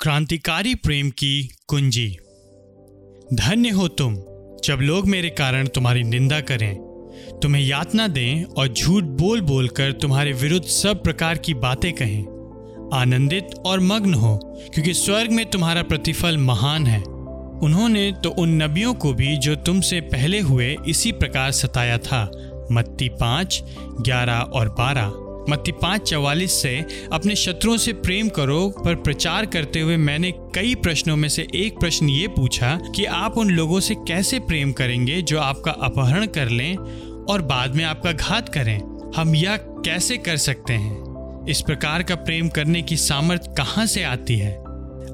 क्रांतिकारी प्रेम की कुंजी। धन्य हो तुम, जब लोग मेरे कारण तुम्हारी निंदा करें। तुम्हें यातना दें और झूठ बोल बोल कर तुम्हारे विरुद्ध सब प्रकार की बातें कहें। आनंदित और मग्न हो, क्योंकि स्वर्ग में तुम्हारा प्रतिफल महान है। उन्होंने तो उन नबियों को भी जो तुमसे पहले हुए इसी प्रकार सताया था। मत्ती पाँच, ग्यारह और बारह। मत्ती पाँच चवालीस से, अपने शत्रुओं से प्रेम करो, पर प्रचार करते हुए मैंने कई प्रश्नों में से एक प्रश्न ये पूछा कि आप उन लोगों से कैसे प्रेम करेंगे जो आपका अपहरण कर लें और बाद में आपका घात करें? हम यह कैसे कर सकते हैं? इस प्रकार का प्रेम करने की सामर्थ्य कहाँ से आती है?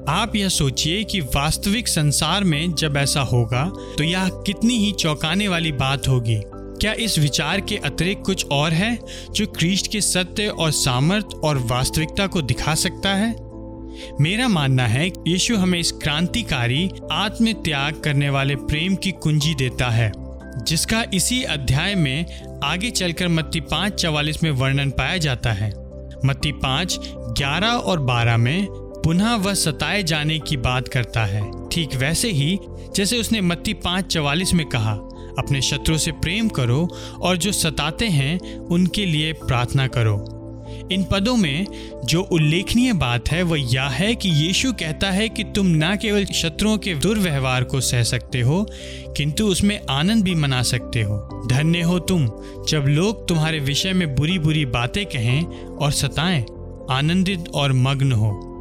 आप यह सोचिए कि वास्तविक संसार में जब ऐसा होगा तो यह कितनी ही चौंकाने वाली बात होगी। क्या इस विचार के अतिरिक्त कुछ और है जो क्रिस्ट के सत्य और सामर्थ और वास्तविकता को दिखा सकता है? मेरा मानना है, यीशु हमें इस क्रांतिकारी आत्म त्याग करने वाले प्रेम की कुंजी देता है, जिसका इसी अध्याय में आगे चलकर मत्ती पाँच चवालीस में वर्णन पाया जाता है। मत्ती पाँच, ग्यारह और बारह में पुनः वह सताए जाने की बात करता है। ठीक वैसे ही, जैसे उसने मत्ती पाँच चवालीस में कहा अपने शत्रु से प्रेम करो और जो सताते हैं, उनके लिए प्रार्थना करो। इन पदों में जो उल्लेखनीय बात है, वह यह है कि यीशु कहता है कि तुम न केवल शत्रुओं के दुर्व्यवहार को सह सकते हो, किंतु उसमें आनंद भी मना सकते हो। धन्य हो तुम जब लोग तुम्हारे विषय में बुरी बुरी बातें कहें और सताएँ, आनंदित और मग्न हो।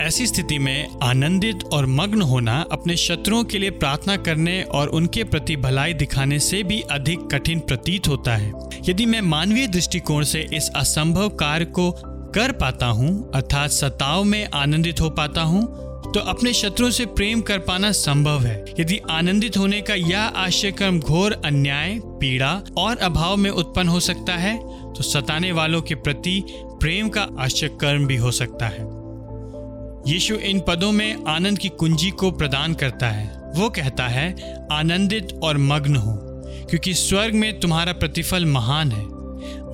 ऐसी स्थिति में आनंदित और मग्न होना अपने शत्रुओं के लिए प्रार्थना करने और उनके प्रति भलाई दिखाने से भी अधिक कठिन प्रतीत होता है। यदि मैं मानवीय दृष्टिकोण से इस असंभव कार्य को कर पाता हूँ, अर्थात सताव में आनंदित हो पाता हूँ तो अपने शत्रुओं से प्रेम कर पाना संभव है। यदि आनंदित होने का यह आश्चर्यक्रम घोर अन्याय, पीड़ा और अभाव में उत्पन्न हो सकता है तो सताने वालों के प्रति प्रेम का आश्चर्यकर्म भी हो सकता है। यीशु इन पदों में आनंद की कुंजी को प्रदान करता है। वो कहता है, आनंदित और मग्न हो, क्योंकि स्वर्ग में तुम्हारा प्रतिफल महान है।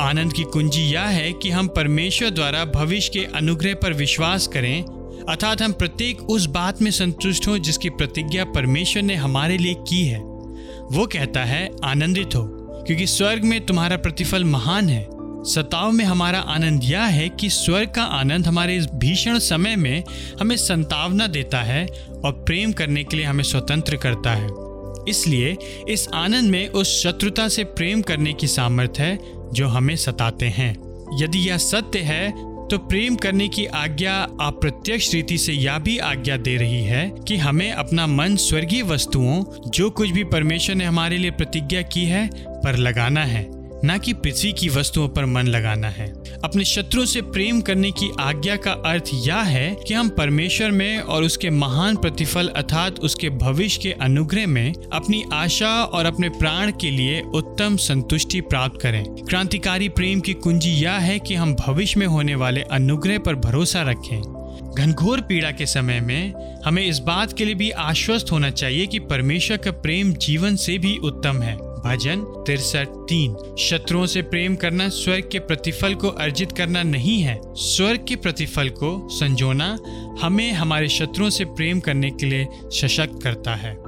आनंद की कुंजी यह है कि हम परमेश्वर द्वारा भविष्य के अनुग्रह पर विश्वास करें, अर्थात हम प्रत्येक उस बात में संतुष्ट हो जिसकी प्रतिज्ञा परमेश्वर ने हमारे लिए की है। वो कहता है, आनंदित हो, क्योंकि स्वर्ग में तुम्हारा प्रतिफल महान है। सताव में हमारा आनंद यह है कि स्वर्ग का आनंद हमारे इस भीषण समय में हमें संतावना देता है और प्रेम करने के लिए हमें स्वतंत्र करता है। इसलिए इस आनंद में उस शत्रुता से प्रेम करने की सामर्थ्य है जो हमें सताते हैं। यदि यह सत्य है तो प्रेम करने की आज्ञा अप्रत्यक्ष रीति से यह भी आज्ञा दे रही है कि हमें अपना मन स्वर्गीय वस्तुओं, जो कुछ भी परमेश्वर ने हमारे लिए प्रतिज्ञा की है, पर लगाना है। न कि पृथ्वी की वस्तुओं पर मन लगाना है। अपने शत्रुओं से प्रेम करने की आज्ञा का अर्थ यह है कि हम परमेश्वर में और उसके महान प्रतिफल अर्थात उसके भविष्य के अनुग्रह में अपनी आशा और अपने प्राण के लिए उत्तम संतुष्टि प्राप्त करें। क्रांतिकारी प्रेम की कुंजी यह है कि हम भविष्य में होने वाले अनुग्रह पर भरोसा रखें। घनघोर पीड़ा के समय में हमें इस बात के लिए भी आश्वस्त होना चाहिए कि परमेश्वर का प्रेम जीवन से भी उत्तम है। भजन तिरसठ, तीन। शत्रुओं से प्रेम करना स्वर्ग के प्रतिफल को अर्जित करना नहीं है। स्वर्ग के प्रतिफल को संजोना हमें हमारे शत्रुओं से प्रेम करने के लिए सशक्त करता है।